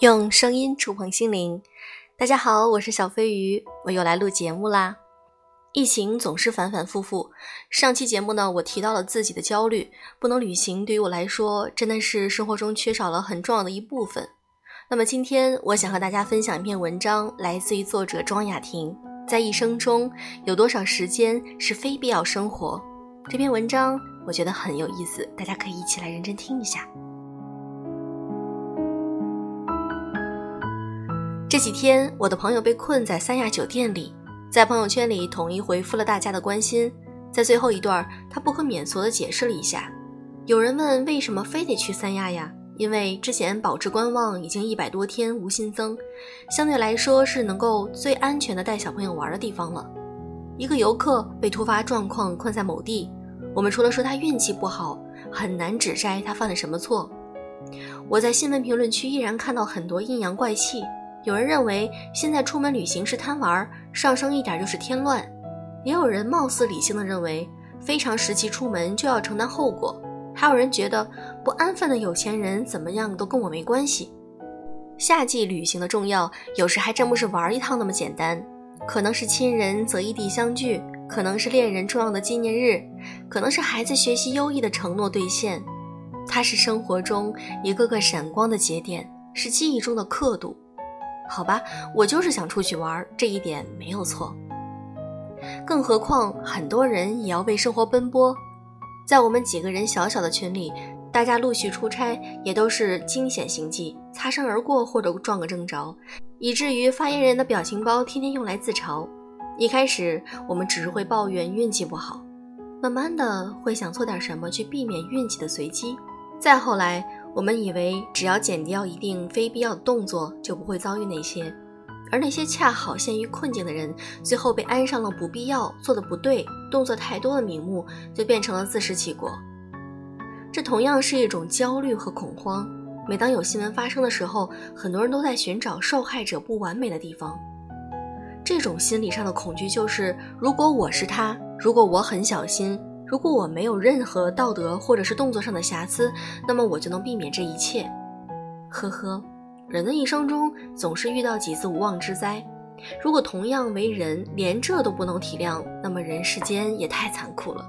用声音触碰心灵，大家好，我是小飞鱼，我又来录节目啦。疫情总是反反复复，上期节目呢，我提到了自己的焦虑，不能旅行，对于我来说真的是生活中缺少了很重要的一部分。那么今天我想和大家分享一篇文章，来自于作者庄雅婷，在一生中有多少时间是非必要生活？这篇文章我觉得很有意思，大家可以一起来认真听一下。这几天，我的朋友被困在三亚酒店里，在朋友圈里统一回复了大家的关心。在最后一段，他不可免俗的解释了一下。有人问为什么非得去三亚呀？因为之前保持观望已经一百多天无新增，相对来说是能够最安全的带小朋友玩的地方了。一个游客被突发状况困在某地，我们除了说他运气不好，很难指摘他犯了什么错。我在新闻评论区依然看到很多阴阳怪气。有人认为现在出门旅行是贪玩，上升一点就是添乱；也有人貌似理性的认为，非常时期出门就要承担后果；还有人觉得不安分的有钱人怎么样都跟我没关系。夏季旅行的重要，有时还真不是玩一趟那么简单，可能是亲人择异地相聚，可能是恋人重要的纪念日，可能是孩子学习优异的承诺兑现。它是生活中一个个闪光的节点，是记忆中的刻度。好吧，我就是想出去玩，这一点没有错。更何况很多人也要为生活奔波，在我们几个人小小的群里，大家陆续出差也都是惊险行迹，擦身而过或者撞个正着，以至于发言人的表情包天天用来自嘲。一开始我们只是会抱怨运气不好，慢慢的会想做点什么去避免运气的随机，再后来。我们以为只要减掉一定非必要的动作，就不会遭遇那些，而那些恰好陷于困境的人，最后被安上了不必要、做的不对、动作太多的名目，就变成了自食其果。这同样是一种焦虑和恐慌。每当有新闻发生的时候，很多人都在寻找受害者不完美的地方。这种心理上的恐惧就是：如果我是他，如果我很小心。如果我没有任何道德或者是动作上的瑕疵，那么我就能避免这一切。呵呵，人的一生中总是遇到几次无妄之灾。如果同样为人，连这都不能体谅，那么人世间也太残酷了。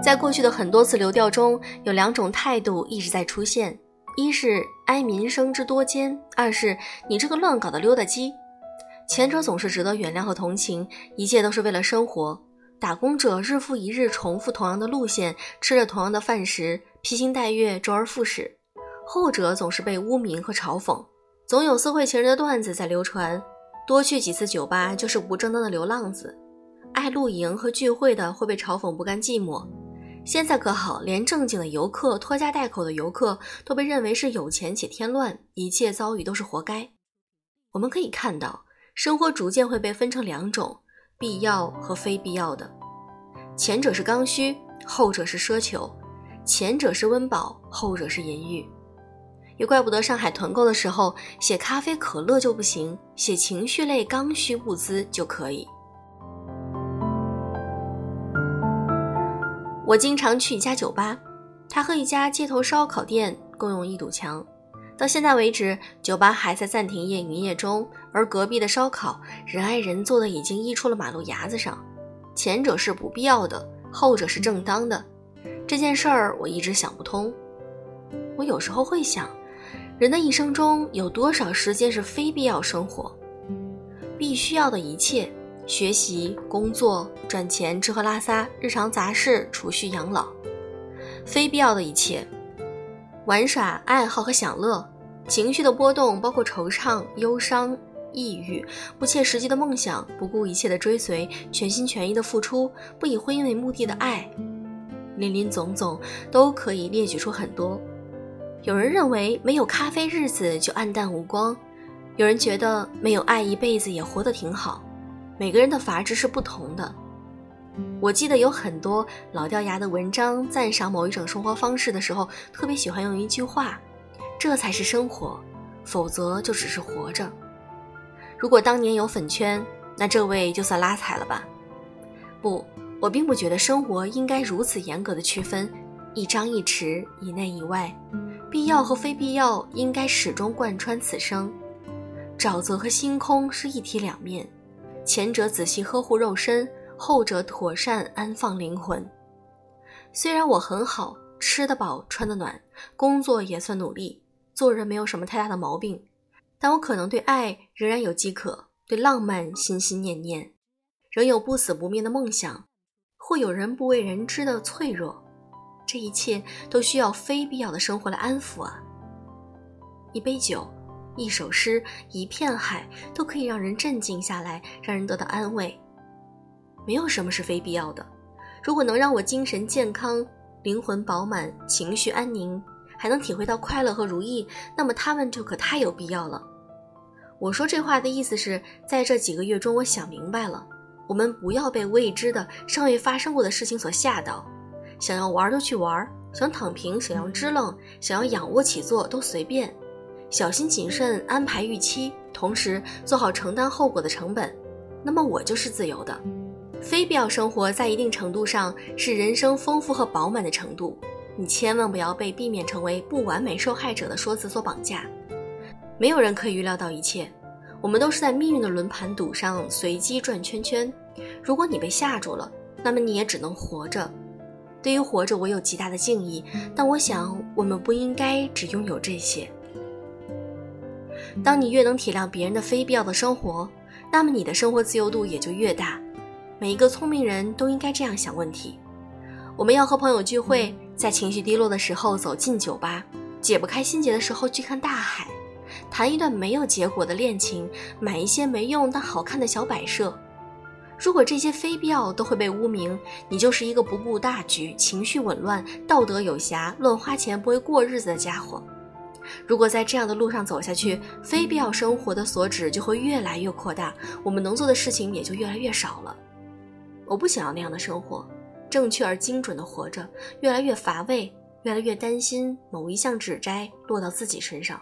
在过去的很多次流调中，有两种态度一直在出现：一是哀民生之多艰，二是你这个乱搞的溜达鸡。前者总是值得原谅和同情，一切都是为了生活。打工者日复一日重复同样的路线，吃着同样的饭食，披星戴月，周而复始。后者总是被污名和嘲讽，总有私会情人的段子在流传。多去几次酒吧就是不正当的流浪子，爱露营和聚会的会被嘲讽不甘寂寞。现在可好，连正经的游客、拖家带口的游客都被认为是有钱且添乱，一切遭遇都是活该。我们可以看到。生活逐渐会被分成两种：必要和非必要的。前者是刚需，后者是奢求；前者是温饱，后者是淫欲。也怪不得上海团购的时候写咖啡可乐就不行，写情绪类刚需物资就可以。我经常去一家酒吧，它和一家街头烧烤店共用一堵墙。到现在为止，酒吧还在暂停业营业中，而隔壁的烧烤人挨人坐的已经溢出了马路牙子上。前者是不必要的，后者是正当的。这件事儿我一直想不通。我有时候会想，人的一生中有多少时间是非必要生活？必须要的一切，学习、工作、赚钱、吃喝拉撒、日常杂事、储蓄、养老；非必要的一切。玩耍、爱好和享乐，情绪的波动包括惆怅、忧伤、抑郁、不切实际的梦想、不顾一切的追随、全心全意的付出、不以婚姻为目的的爱，林林总总都可以列举出很多。有人认为没有咖啡日子就暗淡无光，有人觉得没有爱一辈子也活得挺好。每个人的阀值是不同的。我记得有很多老掉牙的文章，赞赏某一种生活方式的时候，特别喜欢用一句话：“这才是生活，否则就只是活着。”如果当年有粉圈，那这位就算拉踩了吧。不，我并不觉得生活应该如此严格的区分，一张一弛，以内以外，必要和非必要应该始终贯穿此生。沼泽和星空是一体两面，前者仔细呵护肉身，后者妥善安放灵魂。虽然我很好，吃得饱，穿得暖，工作也算努力，做人没有什么太大的毛病，但我可能对爱仍然有饥渴，对浪漫心心念念，仍有不死不灭的梦想，或有人不为人知的脆弱。这一切都需要非必要的生活来安抚啊！一杯酒，一首诗，一片海，都可以让人镇静下来，让人得到安慰。没有什么是非必要的。如果能让我精神健康、灵魂饱满、情绪安宁，还能体会到快乐和如意，那么他们就可太有必要了。我说这话的意思是，在这几个月中，我想明白了，我们不要被未知的、尚未发生过的事情所吓到。想要玩就去玩，想躺平，想要支棱，想要仰卧起坐都随便，小心谨慎安排预期，同时做好承担后果的成本，那么我就是自由的。非必要生活在一定程度上是人生丰富和饱满的程度，你千万不要被避免成为不完美受害者的说辞所绑架。没有人可以预料到一切，我们都是在命运的轮盘赌上随机转圈圈。如果你被吓住了，那么你也只能活着。对于活着，我有极大的敬意，但我想我们不应该只拥有这些。当你越能体谅别人的非必要的生活，那么你的生活自由度也就越大。每一个聪明人都应该这样想问题：我们要和朋友聚会，在情绪低落的时候走进酒吧，解不开心结的时候去看大海，谈一段没有结果的恋情，买一些没用但好看的小摆设。如果这些非必要都会被污名，你就是一个不顾大局、情绪紊乱、道德有瑕、乱花钱不会过日子的家伙。如果在这样的路上走下去，非必要生活的所指就会越来越扩大，我们能做的事情也就越来越少了。我不想要那样的生活，正确而精准的活着，越来越乏味，越来越担心某一项指摘落到自己身上。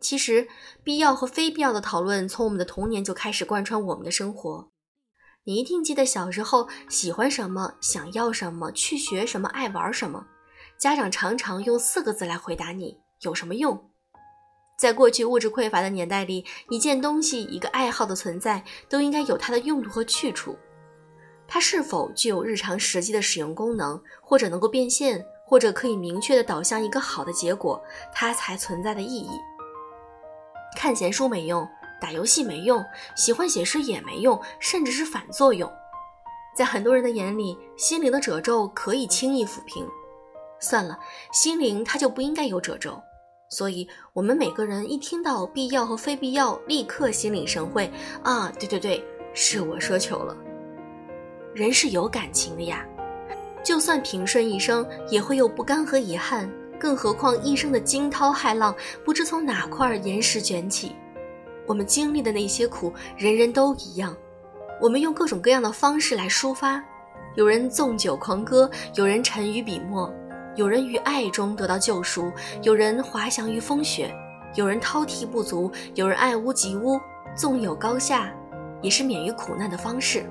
其实，必要和非必要的讨论从我们的童年就开始贯穿我们的生活。你一定记得小时候喜欢什么，想要什么，去学什么，爱玩什么。家长常常用四个字来回答你：有什么用？在过去物质匮乏的年代里，一件东西、一个爱好的存在，都应该有它的用途和去处。它是否具有日常实际的使用功能，或者能够变现，或者可以明确的导向一个好的结果，它才存在的意义。看闲书没用。打游戏没用，喜欢写诗也没用，甚至是反作用。在很多人的眼里，心灵的褶皱可以轻易抚平。算了，心灵它就不应该有褶皱。所以，我们每个人一听到必要和非必要，立刻心领神会啊！对对对，是我奢求了。人是有感情的呀，就算平顺一生，也会有不甘和遗憾。更何况一生的惊涛骇浪，不知从哪块岩石卷起。我们经历的那些苦，人人都一样。我们用各种各样的方式来抒发，有人纵酒狂歌，有人沉于笔墨，有人于爱中得到救赎，有人滑翔于风雪，有人饕餮不足，有人爱屋及乌。纵有高下，也是免于苦难的方式。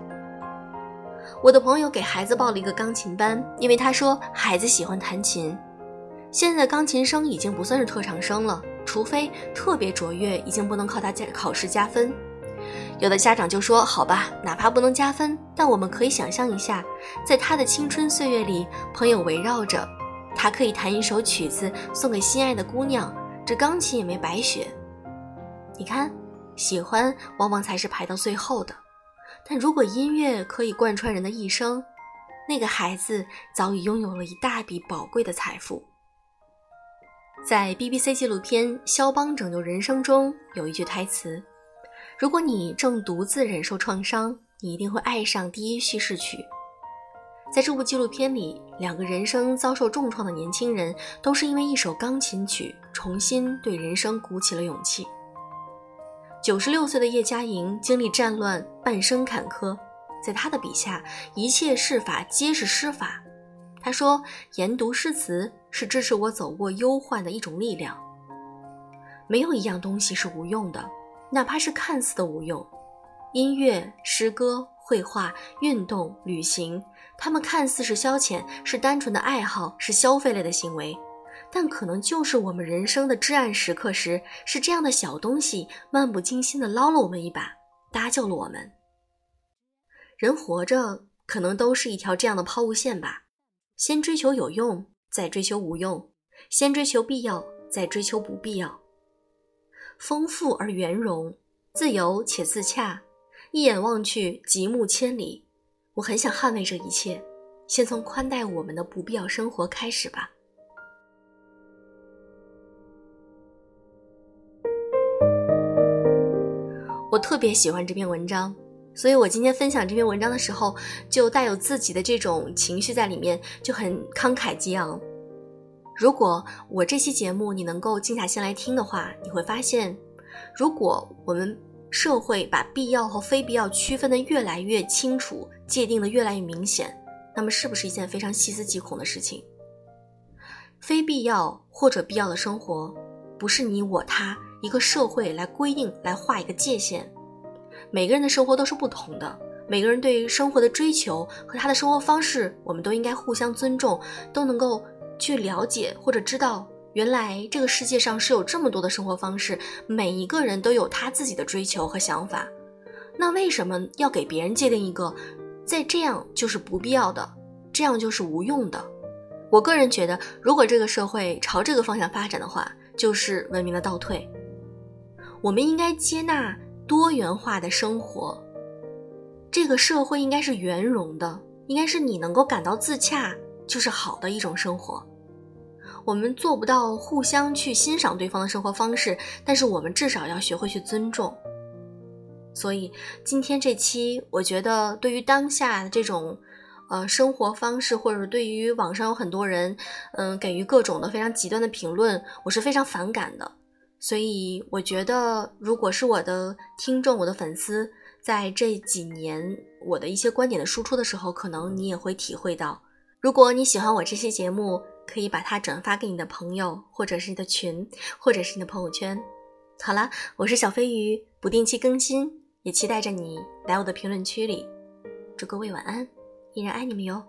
我的朋友给孩子报了一个钢琴班，因为他说孩子喜欢弹琴。现在的钢琴生已经不算是特长生了。除非特别卓越，已经不能靠他加考试加分。有的家长就说：“好吧，哪怕不能加分，但我们可以想象一下，在他的青春岁月里，朋友围绕着他，可以弹一首曲子送给心爱的姑娘，这钢琴也没白学。你看，喜欢往往才是排到最后的。但如果音乐可以贯穿人的一生，那个孩子早已拥有了一大笔宝贵的财富。”在 BBC 纪录片《肖邦拯救人生》中有一句台词：“如果你正独自忍受创伤，你一定会爱上第一叙事曲。”在这部纪录片里，两个人生遭受重创的年轻人，都是因为一首钢琴曲，重新对人生鼓起了勇气。九十六岁的叶嘉莹经历战乱，半生坎坷，在他的笔下，一切事法皆是诗法。他说：“研读诗词是支持我走过忧患的一种力量。没有一样东西是无用的，哪怕是看似的无用。音乐、诗歌、绘画、运动、旅行，他们看似是消遣，是单纯的爱好，是消费类的行为，但可能就是我们人生的至暗时刻时，是这样的小东西漫不经心的捞了我们一把，搭救了我们。人活着，可能都是一条这样的抛物线吧：先追求有用，再追求无用；先追求必要，再追求不必要。丰富而圆融，自由且自洽，一眼望去，极目千里。我很想捍卫这一切，先从宽待我们的不必要生活开始吧。我特别喜欢这篇文章，所以我今天分享这篇文章的时候，就带有自己的这种情绪在里面，就很慷慨激昂。如果我这期节目你能够静下心来听的话，你会发现，如果我们。社会把必要和非必要区分的越来越清楚，界定的越来越明显，那么是不是一件非常细思极恐的事情？非必要或者必要的生活，不是你我他一个社会来规定、来画一个界限。每个人的生活都是不同的，每个人对于生活的追求和他的生活方式，我们都应该互相尊重，都能够去了解或者知道。原来这个世界上是有这么多的生活方式，每一个人都有他自己的追求和想法。那为什么要给别人界定一个，在这样就是不必要的，这样就是无用的？我个人觉得，如果这个社会朝这个方向发展的话，就是文明的倒退。我们应该接纳多元化的生活，这个社会应该是圆融的，应该是你能够感到自洽就是好的一种生活。我们做不到互相去欣赏对方的生活方式，但是我们至少要学会去尊重。所以今天这期，我觉得对于当下这种，呃，生活方式，或者对于网上有很多人，嗯，给予各种的非常极端的评论，我是非常反感的。所以我觉得，如果是我的听众、我的粉丝，在这几年我的一些观点的输出的时候，可能你也会体会到。如果你喜欢我这期节目，可以把它转发给你的朋友，或者是你的群，或者是你的朋友圈。好了，我是小飞鱼，不定期更新，也期待着你来我的评论区里。祝各位晚安，依然爱你们哟。